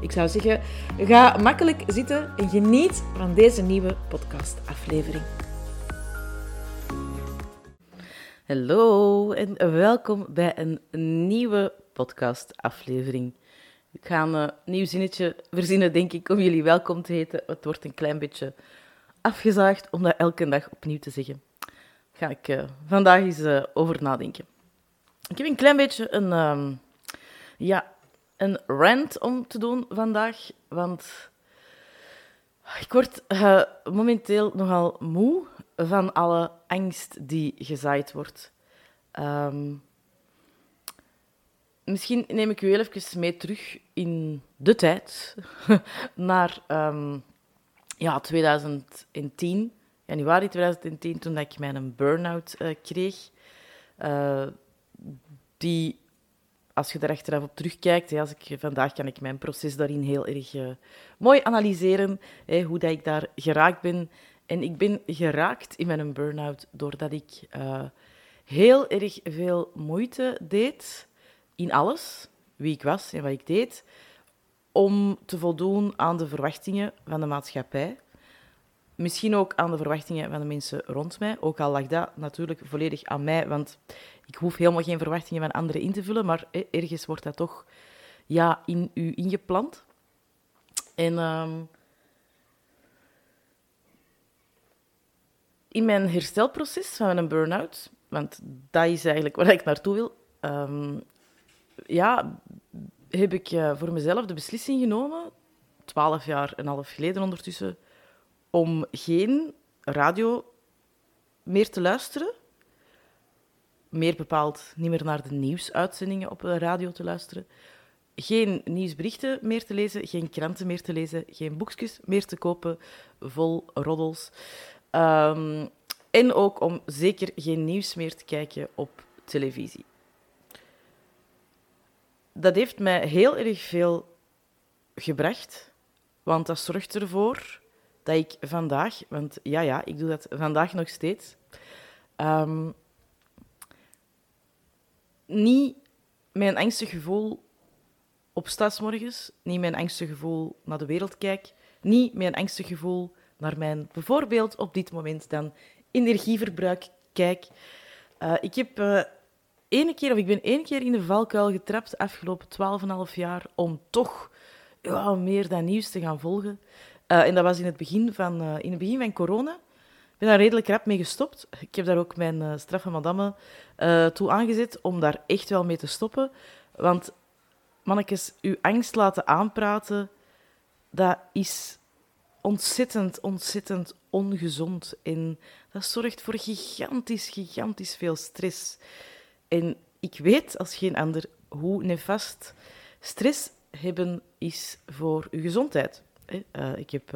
Ik zou zeggen, ga makkelijk zitten en geniet van deze nieuwe podcastaflevering. Hallo en welkom bij een nieuwe podcastaflevering. Ik ga een nieuw zinnetje verzinnen, denk ik, om jullie welkom te heten. Het wordt een klein beetje afgezaagd om dat elke dag opnieuw te zeggen. Daar ga ik uh, vandaag eens uh, over nadenken. Ik heb een klein beetje een, um, ja, een rant om te doen vandaag, want ik word uh, momenteel nogal moe van alle angst die gezaaid wordt. Um, misschien neem ik u heel even mee terug in de tijd, naar um, ja, 2010, januari 2010, toen ik mijn burn-out uh, kreeg. Uh, die als je daar achteraf op terugkijkt, als ik, vandaag kan ik mijn proces daarin heel erg uh, mooi analyseren, hè, hoe dat ik daar geraakt ben. En ik ben geraakt in mijn burn-out doordat ik uh, heel erg veel moeite deed in alles, wie ik was en wat ik deed, om te voldoen aan de verwachtingen van de maatschappij. Misschien ook aan de verwachtingen van de mensen rond mij. Ook al lag dat natuurlijk volledig aan mij, want ik hoef helemaal geen verwachtingen van anderen in te vullen, maar ergens wordt dat toch ja, in u ingeplant. En um, in mijn herstelproces van een burn-out, want dat is eigenlijk waar ik naartoe wil, um, ja, heb ik uh, voor mezelf de beslissing genomen, twaalf jaar en een half geleden ondertussen, om geen radio meer te luisteren meer bepaald niet meer naar de nieuwsuitzendingen op de radio te luisteren. Geen nieuwsberichten meer te lezen, geen kranten meer te lezen, geen boekjes meer te kopen vol roddels. Um, en ook om zeker geen nieuws meer te kijken op televisie. Dat heeft mij heel erg veel gebracht, want dat zorgt ervoor dat ik vandaag, want ja, ja, ik doe dat vandaag nog steeds, um, niet mijn angstig gevoel op stadsmorgens, niet mijn angstig gevoel naar de wereld kijk, niet mijn angstig gevoel naar mijn bijvoorbeeld op dit moment dan energieverbruik kijk. Uh, ik heb uh, ene keer, of ik ben één keer in de valkuil getrapt de afgelopen 12,5 jaar om toch ja, meer dan nieuws te gaan volgen. Uh, en dat was in het begin van, in het begin van corona. Ik ben daar redelijk rap mee gestopt. Ik heb daar ook mijn uh, straffe madame toe aangezet om daar echt wel mee te stoppen. Want, mannetjes, uw angst laten aanpraten, dat is ontzettend, ontzettend ongezond. En dat zorgt voor gigantisch, gigantisch veel stress. En ik weet als geen ander hoe nefast stress hebben is voor uw gezondheid. Uh, ik heb...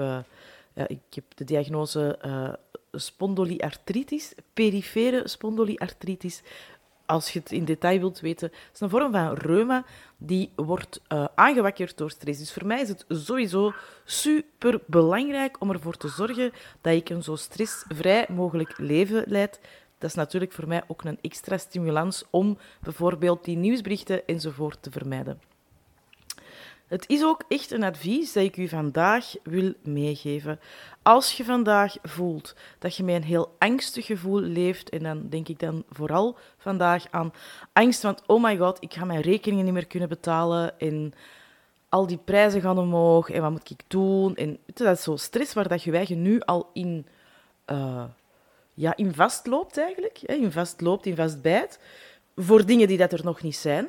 Ja, ik heb de diagnose uh, spondyliartritis, perifere spondyliartritis. Als je het in detail wilt weten, het is een vorm van reuma die wordt aangewakkerd door stress. Dus voor mij is het sowieso super belangrijk om ervoor te zorgen dat ik een zo stressvrij mogelijk leven leid. Dat is natuurlijk voor mij ook een extra stimulans om bijvoorbeeld die nieuwsberichten enzovoort te vermijden. Het is ook echt een advies dat ik u vandaag wil meegeven. Als je vandaag voelt dat je met een heel angstig gevoel leeft, en dan denk ik dan vooral vandaag aan angst, want oh my god, ik ga mijn rekeningen niet meer kunnen betalen en al die prijzen gaan omhoog en wat moet ik doen? En dat is zo stress waar dat je nu al in, uh, ja, in vastloopt eigenlijk, in vastloopt, in vastbijt, voor dingen die dat er nog niet zijn.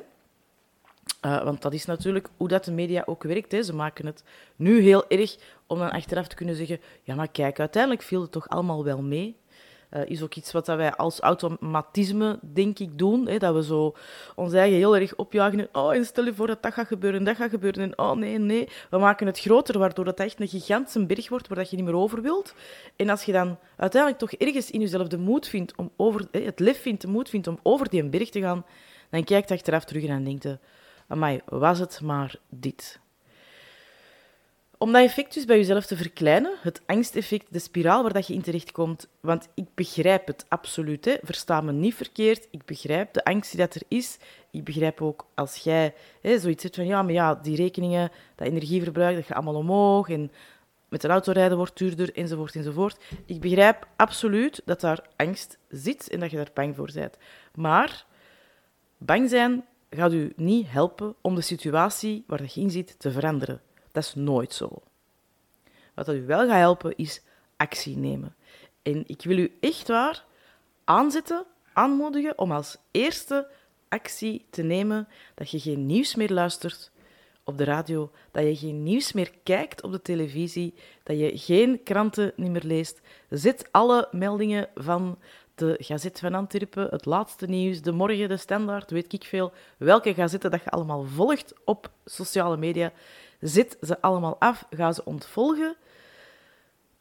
Uh, want dat is natuurlijk hoe dat de media ook werkt. Hè. Ze maken het nu heel erg om dan achteraf te kunnen zeggen: ja, maar kijk, uiteindelijk viel het toch allemaal wel mee. Uh, is ook iets wat wij als automatisme, denk ik, doen. Hè, dat we zo ons eigen heel erg opjagen. oh, en stel je voor dat dat gaat gebeuren en dat gaat gebeuren. En oh, nee, nee. We maken het groter, waardoor het echt een gigantische berg wordt waar je niet meer over wilt. En als je dan uiteindelijk toch ergens in jezelf de moed vindt om over... Hè, het lef vindt, de moed vindt om over die berg te gaan, dan kijkt achteraf terug en denkt je... Amai, was het maar dit om dat effect dus bij jezelf te verkleinen, het angsteffect, de spiraal waar dat je in terechtkomt, want ik begrijp het absoluut, hè. versta me niet verkeerd, ik begrijp de angst die dat er is. Ik begrijp ook als jij hè, zoiets hebt van, ja, maar ja, die rekeningen, dat energieverbruik, dat gaat allemaal omhoog en met een auto rijden wordt duurder, enzovoort, enzovoort. Ik begrijp absoluut dat daar angst zit en dat je daar bang voor bent. Maar bang zijn gaat u niet helpen om de situatie waar je in zit te veranderen. Dat is nooit zo. Wat dat u wel gaat helpen, is actie nemen. En ik wil u echt waar aanzetten, aanmoedigen om als eerste actie te nemen dat je geen nieuws meer luistert op de radio, dat je geen nieuws meer kijkt op de televisie, dat je geen kranten niet meer leest. Zet alle meldingen van de Gazet van Antwerpen, het laatste nieuws, de Morgen, de Standaard, weet ik veel, welke gazetten dat je allemaal volgt op sociale media. Zet ze allemaal af, ga ze ontvolgen.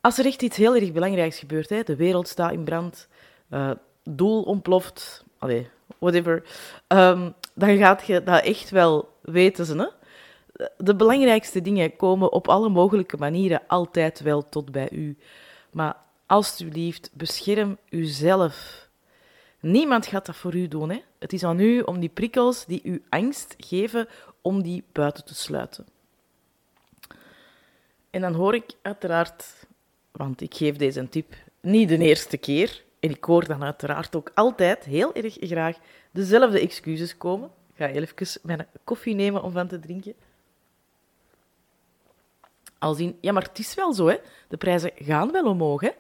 Als er echt iets heel erg belangrijks gebeurt, hè, de wereld staat in brand, uh, doel ontploft, allee, whatever, um, dan gaat je dat echt wel weten. Ze, hè? De belangrijkste dingen komen op alle mogelijke manieren altijd wel tot bij u. Maar alstublieft, bescherm uzelf. Niemand gaat dat voor u doen. Hè? Het is aan u om die prikkels die u angst geven, om die buiten te sluiten. En dan hoor ik uiteraard, want ik geef deze tip niet de eerste keer, en ik hoor dan uiteraard ook altijd heel erg graag dezelfde excuses komen. Ik ga even mijn koffie nemen om van te drinken. Als in, ja, maar het is wel zo, hè. De prijzen gaan wel omhoog, hè.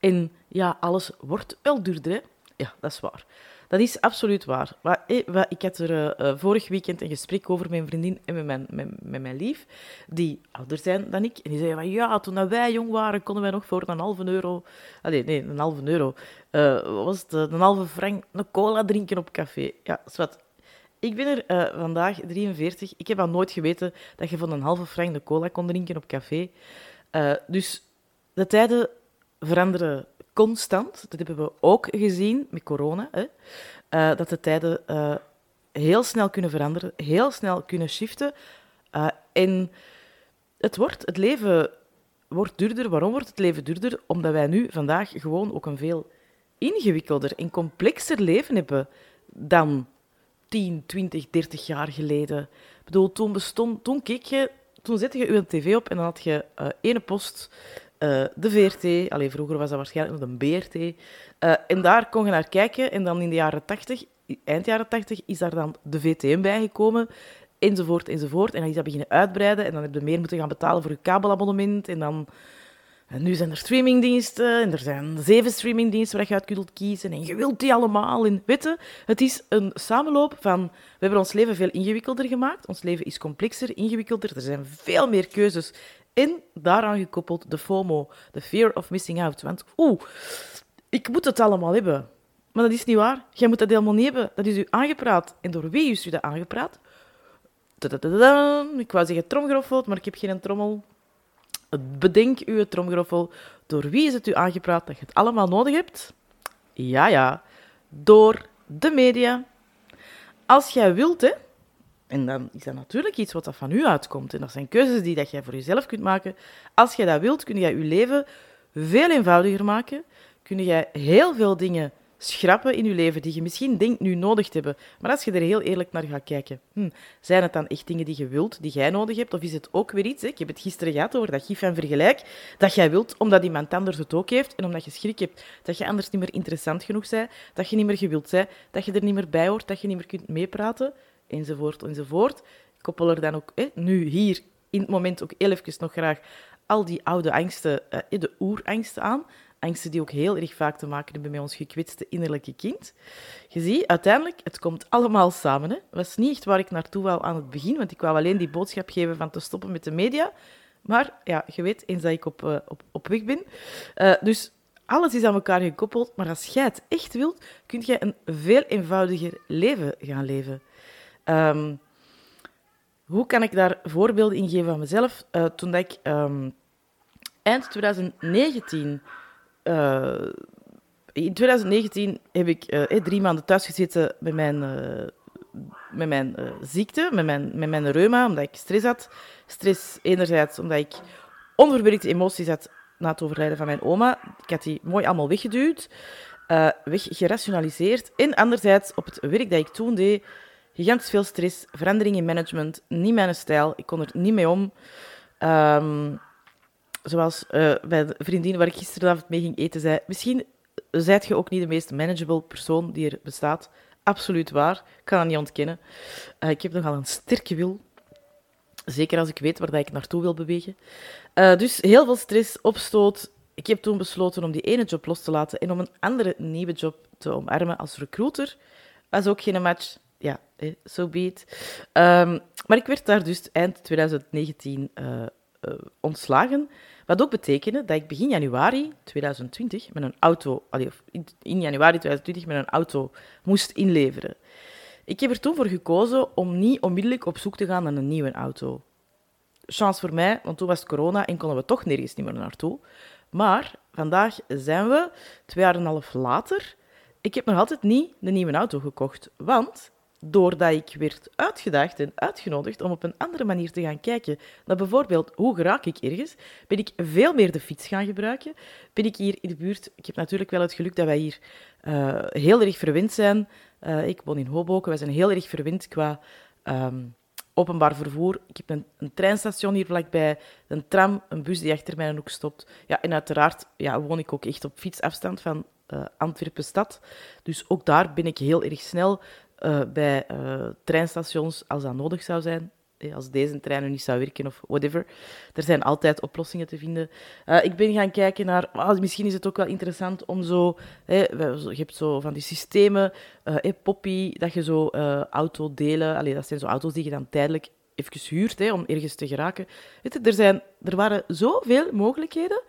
En ja, alles wordt wel duurder, hè. Ja, dat is waar. Dat is absoluut waar. Eh, ik had er uh, vorig weekend een gesprek over met mijn vriendin en met mijn, met, met, mijn lief, die ouder zijn dan ik. En die zeiden van, ja, toen wij jong waren, konden wij nog voor een halve euro... Nee, een halve euro. Uh, was het? Een halve frank een cola drinken op café. Ja, zwart. Ik ben er vandaag 43. Ik heb al nooit geweten dat je van een halve frank de cola kon drinken op café. dus de tijden veranderen constant. Dat hebben we ook gezien met corona. Hè, uh, dat de tijden uh, heel snel kunnen veranderen, heel snel kunnen shiften. Uh, en het, wordt, het leven wordt duurder. Waarom wordt het leven duurder? Omdat wij nu vandaag gewoon ook een veel ingewikkelder en complexer leven hebben dan 10, 20, 30 jaar geleden. Ik bedoel, toen bestond, toen keek je, toen zette je je tv op en dan had je ene post uh, de VRT, alleen vroeger was dat waarschijnlijk nog een BRT. Eh, en daar kon je naar kijken. En dan in de jaren 80, eind jaren 80, is daar dan de VTM bijgekomen. Enzovoort, enzovoort. En dan is dat beginnen uitbreiden. En dan heb je meer moeten gaan betalen voor je kabelabonnement. En dan... En nu zijn er streamingdiensten. En er zijn zeven streamingdiensten waar je uit kunt kiezen. En je wilt die allemaal. En weet het is een samenloop van... We hebben ons leven veel ingewikkelder gemaakt. Ons leven is complexer, ingewikkelder. Er zijn veel meer keuzes en daaraan gekoppeld de FOMO, de fear of missing out. Want oeh, ik moet het allemaal hebben. Maar dat is niet waar. Jij moet dat helemaal niet hebben. Dat is u aangepraat. En door wie is u dat aangepraat? Ik wou zeggen tromgeroffel, maar ik heb geen trommel. Bedenk uw tromgeroffel. Door wie is het u aangepraat dat je het allemaal nodig hebt? Ja, ja. Door de media. Als jij wilt, hè, en dan is dat natuurlijk iets wat dat van u uitkomt. En dat zijn keuzes die dat jij voor jezelf kunt maken. Als jij dat wilt, kun jij je leven veel eenvoudiger maken. Kun jij heel veel dingen schrappen in je leven die je misschien denkt nu nodig te hebben. Maar als je er heel eerlijk naar gaat kijken, hm, zijn het dan echt dingen die je wilt, die jij nodig hebt? Of is het ook weer iets, ik heb het gisteren gehad over dat gif van vergelijk, dat jij wilt omdat iemand anders het ook heeft en omdat je schrik hebt dat je anders niet meer interessant genoeg bent, dat je niet meer gewild bent, dat je er niet meer bij hoort, dat je niet meer kunt meepraten enzovoort, enzovoort. Ik koppel er dan ook nu hier in het moment ook even nog graag al die oude angsten, eh, de oerangsten aan. Angsten die ook heel erg vaak te maken hebben met ons gekwetste innerlijke kind. Je ziet, uiteindelijk, het komt allemaal samen. Het was niet echt waar ik naartoe wou aan het begin, want ik wou alleen die boodschap geven van te stoppen met de media. Maar ja, je weet, eens dat ik op, uh, op, op weg ben. Uh, dus Alles is aan elkaar gekoppeld, maar als jij het echt wilt, kun je een veel eenvoudiger leven gaan leven. Ehm, hoe kan ik daar voorbeelden in geven van mezelf? Uh, toen dat ik um, eind 2019 uh, in 2019 heb ik uh, drie maanden thuis gezeten met mijn, met mijn ziekte, met mijn, met mijn reuma, omdat ik stress had. Stress enerzijds omdat ik onverwerkte emoties had na het overlijden van mijn oma. Ik had die mooi allemaal weggeduwd, weggerationaliseerd. En anderzijds op het werk dat ik toen deed, gigantisch veel stress, verandering in management, niet mijn stijl. Ik kon er niet mee om. Um, zoals bij de vriendin waar ik gisteravond mee ging eten zei, misschien zijt je ook niet de meest manageable persoon die er bestaat. Absoluut waar. Ik kan dat niet ontkennen. Uh, ik heb nogal een sterke wil. Zeker als ik weet waar dat ik naartoe wil bewegen. Uh, dus heel veel stress, opstoot. Ik heb toen besloten om die ene job los te laten en om een andere nieuwe job te omarmen als recruiter. Was ook geen match. Ja, so so be. Um, maar ik werd daar dus eind 2019 uh, ontslagen. Wat ook betekende dat ik begin januari 2020 met een auto, of in januari 2020 met een auto moest inleveren. Ik heb er toen voor gekozen om niet onmiddellijk op zoek te gaan naar een nieuwe auto. Chance voor mij, want toen was het corona en konden we toch nergens niet meer naartoe. Maar vandaag zijn we, twee jaar en een half later. Ik heb nog altijd niet de nieuwe auto gekocht, want doordat ik werd uitgedaagd en uitgenodigd om op een andere manier te gaan kijken naar bijvoorbeeld hoe geraak ik ergens, ben ik veel meer de fiets gaan gebruiken. Ben ik hier in de buurt... Ik heb natuurlijk wel het geluk dat wij hier uh, heel erg verwend zijn. Uh, ik woon in Hoboken, wij zijn heel erg verwend qua um, openbaar vervoer. Ik heb een, een, treinstation hier vlakbij, een tram, een bus die achter mij ook stopt. Ja, en uiteraard ja, woon ik ook echt op fietsafstand van uh, Antwerpen stad. Dus ook daar ben ik heel erg snel uh, bij uh, treinstations als dat nodig zou zijn. Als deze trein nu niet zou werken of whatever. Er zijn altijd oplossingen te vinden. Ik ben gaan kijken naar. Oh, misschien is het ook wel interessant om zo. Je hebt zo van die systemen. Poppy, dat je zo auto delen. Allee, dat zijn zo auto's die je dan tijdelijk even huurt hè, om ergens te geraken. Weet je, er, zijn, er waren zoveel mogelijkheden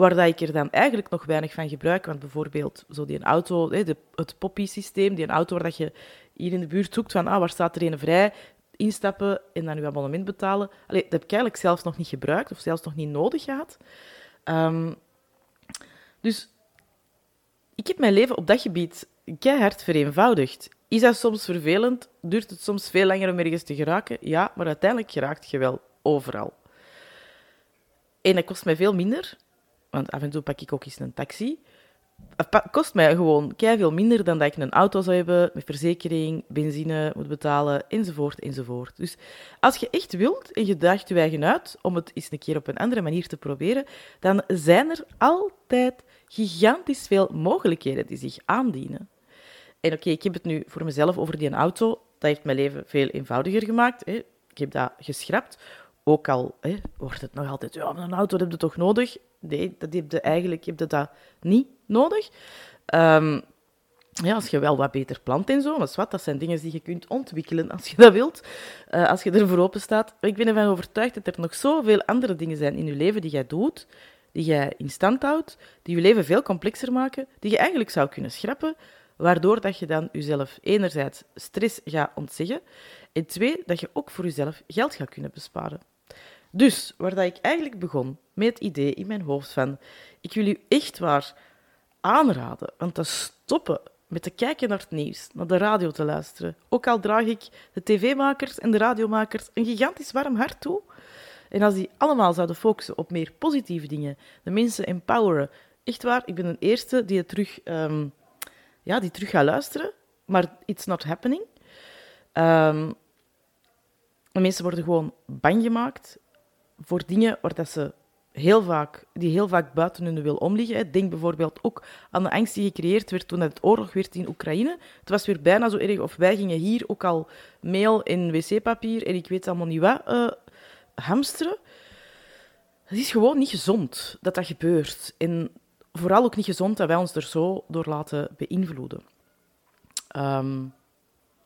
waar dat ik er dan eigenlijk nog weinig van gebruik. Want bijvoorbeeld zo die auto, het Poppy-systeem, die een auto waar dat je hier in de buurt zoekt van ah, waar staat er een vrij, instappen en dan je abonnement betalen. Dat heb ik eigenlijk zelfs nog niet gebruikt of zelfs nog niet nodig gehad. Um, dus ik heb mijn leven op dat gebied keihard vereenvoudigd. Is dat soms vervelend? Duurt het soms veel langer om ergens te geraken? Ja, maar uiteindelijk geraakt je wel overal. En dat kost mij veel minder want af en toe pak ik ook eens een taxi. Het kost mij gewoon veel minder dan dat ik een auto zou hebben met verzekering, benzine moet betalen, enzovoort, enzovoort. Dus als je echt wilt en je daagt je eigen uit om het eens een keer op een andere manier te proberen, dan zijn er altijd gigantisch veel mogelijkheden die zich aandienen. En oké, ik heb het nu voor mezelf over die auto. Dat heeft mijn leven veel eenvoudiger gemaakt. Hè. Ik heb dat geschrapt. Ook al hè, wordt het nog altijd, ja, een auto heb je toch nodig? Nee, dat heb je eigenlijk heb je dat niet nodig. Um, ja, als je wel wat beter plant en zo, is wat, dat zijn dingen die je kunt ontwikkelen als je dat wilt, uh, als je ervoor open staat. Maar ik ben ervan overtuigd dat er nog zoveel andere dingen zijn in je leven die jij doet, die jij in stand houdt, die je leven veel complexer maken, die je eigenlijk zou kunnen schrappen, waardoor dat je dan jezelf enerzijds stress gaat ontzeggen en twee, dat je ook voor jezelf geld gaat kunnen besparen. Dus, waar dat ik eigenlijk begon met het idee in mijn hoofd van ik wil u echt waar aanraden want te stoppen met te kijken naar het nieuws, naar de radio te luisteren. Ook al draag ik de tv-makers en de radiomakers een gigantisch warm hart toe. En als die allemaal zouden focussen op meer positieve dingen, de mensen empoweren. Echt waar, ik ben de eerste die het terug, um, ja, die terug gaat luisteren, maar it's not happening. Um, de mensen worden gewoon bang gemaakt voor dingen waar dat ze heel vaak, die heel vaak buiten hun wil omliggen. Denk bijvoorbeeld ook aan de angst die gecreëerd werd toen het oorlog werd in Oekraïne. Het was weer bijna zo erg, of wij gingen hier ook al mail en wc-papier en ik weet allemaal niet wat uh, hamsteren. Het is gewoon niet gezond dat dat gebeurt. En vooral ook niet gezond dat wij ons er zo door laten beïnvloeden. Um,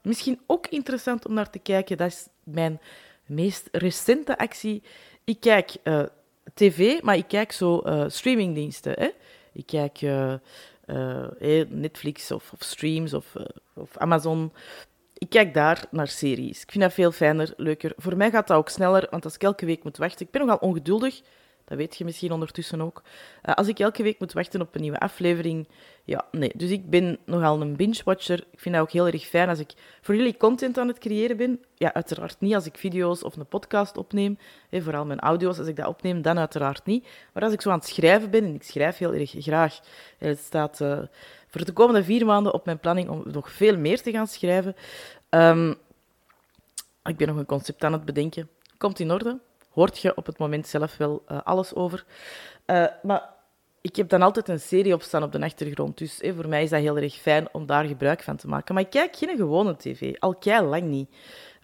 misschien ook interessant om naar te kijken, dat is mijn meest recente actie ik kijk uh, tv, maar ik kijk zo uh, streamingdiensten. Hè? ik kijk uh, Netflix of, of, streams of, of Amazon. Ik kijk daar naar series. Ik vind dat veel fijner, leuker. Voor mij gaat dat ook sneller, want als ik elke week moet wachten... Ik ben nogal ongeduldig, dat weet je misschien ondertussen ook. Uh, als ik elke week moet wachten op een nieuwe aflevering, ja, nee. Dus ik ben nogal een binge-watcher. Ik vind dat ook heel erg fijn als ik voor jullie content aan het creëren ben. Ja, uiteraard niet als ik video's of een podcast opneem. Vooral mijn audio's, als ik dat opneem, dan uiteraard niet. Maar als ik zo aan het schrijven ben, en ik schrijf heel erg graag. Het staat uh, voor de komende vier maanden op mijn planning om nog veel meer te gaan schrijven. Um, ik ben nog een concept aan het bedenken. Komt in orde hoort je op het moment zelf wel uh, alles over. Uh, maar ik heb dan altijd een serie op staan op de achtergrond. Dus voor mij is dat heel erg fijn om daar gebruik van te maken. Maar ik kijk geen gewone tv. Al kei lang niet.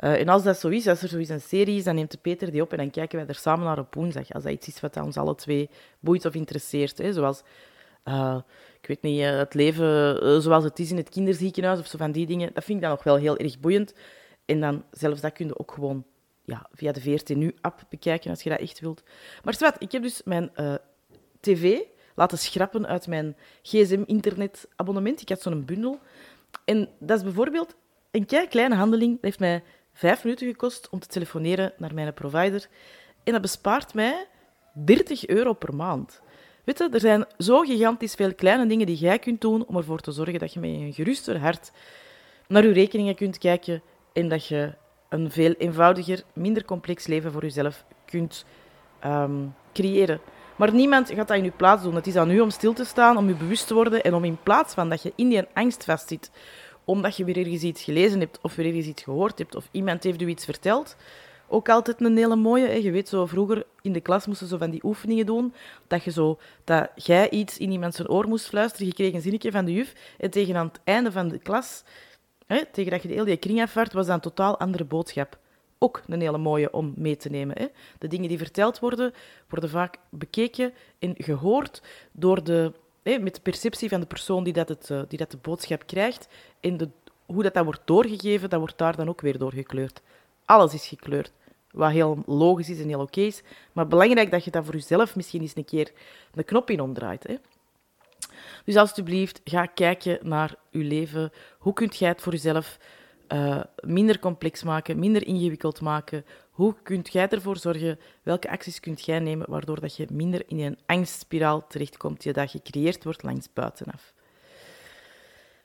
Uh, en als dat zo is, als er zoiets een serie is, dan neemt de Peter die op en dan kijken wij er samen naar op woensdag. Als dat iets is wat ons alle twee boeit of interesseert. Hè. Zoals, ik weet niet, het leven zoals het is in het kinderziekenhuis of zo van die dingen. Dat vind ik dan nog wel heel erg boeiend. En dan zelfs dat kun je ook gewoon ja, via de VRT Nu-app bekijken als je dat echt wilt. Maar zwart, ik heb dus mijn uh, tv laten schrappen uit mijn gsm-internet-abonnement. Ik had zo'n bundel. En dat is bijvoorbeeld een kleine handeling. Dat heeft mij vijf minuten gekost om te telefoneren naar mijn provider. En dat bespaart mij 30 euro per maand. Weet je, er zijn zo gigantisch veel kleine dingen die jij kunt doen om ervoor te zorgen dat je met een geruster hart naar je rekeningen kunt kijken en dat je een veel eenvoudiger, minder complex leven voor jezelf kunt um, creëren. Maar niemand gaat dat in je plaats doen. Het is aan u om stil te staan, om je bewust te worden en om in plaats van dat je in die angst vastzit, omdat je weer ergens iets gelezen hebt of weer ergens iets gehoord hebt of iemand heeft u iets verteld, ook altijd een hele mooie. Je weet, zo vroeger in de klas moesten ze van die oefeningen doen, dat je zo, dat jij iets in iemand zijn oor moest fluisteren, je kreeg een zinnetje van de juf en tegen aan het einde van de klas Hè, tegen dat je de hele kring afvaart, was dat een totaal andere boodschap. Ook een hele mooie om mee te nemen. Hè. De dingen die verteld worden, worden vaak bekeken en gehoord door de, hè, met de perceptie van de persoon die dat, het, eh, die dat de boodschap krijgt. En de, hoe dat, dat wordt doorgegeven, dat wordt daar dan ook weer doorgekleurd. Alles is gekleurd. Wat heel logisch is en heel oké is. Maar belangrijk dat je dat voor jezelf misschien eens een keer de knop in omdraait. Hè. Dus alsjeblieft, ga kijken naar je leven. Hoe kunt jij het voor jezelf uh, minder complex maken, minder ingewikkeld maken? Hoe kunt jij ervoor zorgen? Welke acties kunt jij nemen waardoor dat je minder in een angstspiraal terechtkomt die dat gecreëerd wordt langs buitenaf?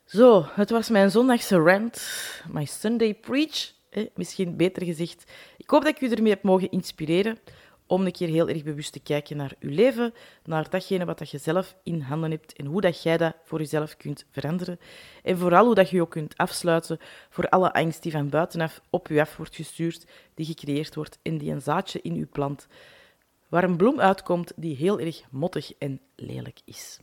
Zo, het was mijn zondagse rant, my Sunday preach. Eh, misschien beter gezegd. Ik hoop dat ik u ermee heb mogen inspireren om een keer heel erg bewust te kijken naar je leven, naar datgene wat je zelf in handen hebt en hoe dat jij dat voor jezelf kunt veranderen. En vooral hoe dat je je ook kunt afsluiten voor alle angst die van buitenaf op je af wordt gestuurd, die gecreëerd wordt en die een zaadje in je plant, waar een bloem uitkomt die heel erg mottig en lelijk is.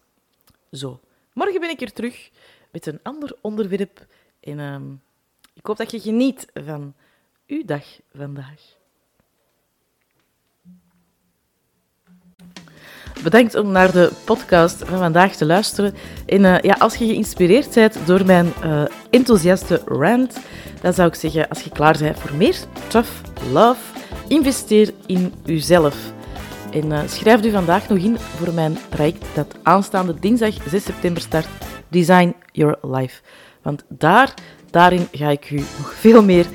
Zo, morgen ben ik er terug met een ander onderwerp en uh, ik hoop dat je geniet van uw dag vandaag. Bedankt om naar de podcast van vandaag te luisteren. En uh, ja, als je geïnspireerd bent door mijn uh, enthousiaste rant, dan zou ik zeggen, als je klaar bent voor meer tough love, investeer in jezelf. En uh, schrijf u vandaag nog in voor mijn traject dat aanstaande dinsdag 6 september start, Design Your Life. Want daar, daarin ga ik u nog veel meer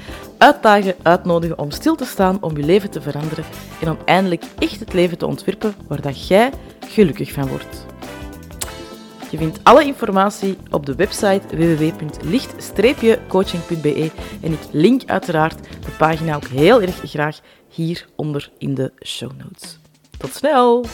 uitdagen, uitnodigen om stil te staan, om je leven te veranderen en om eindelijk echt het leven te ontwerpen waar dat jij gelukkig van wordt. Je vindt alle informatie op de website www.licht-coaching.be en ik link uiteraard de pagina ook heel erg graag hieronder in de show notes. Tot snel!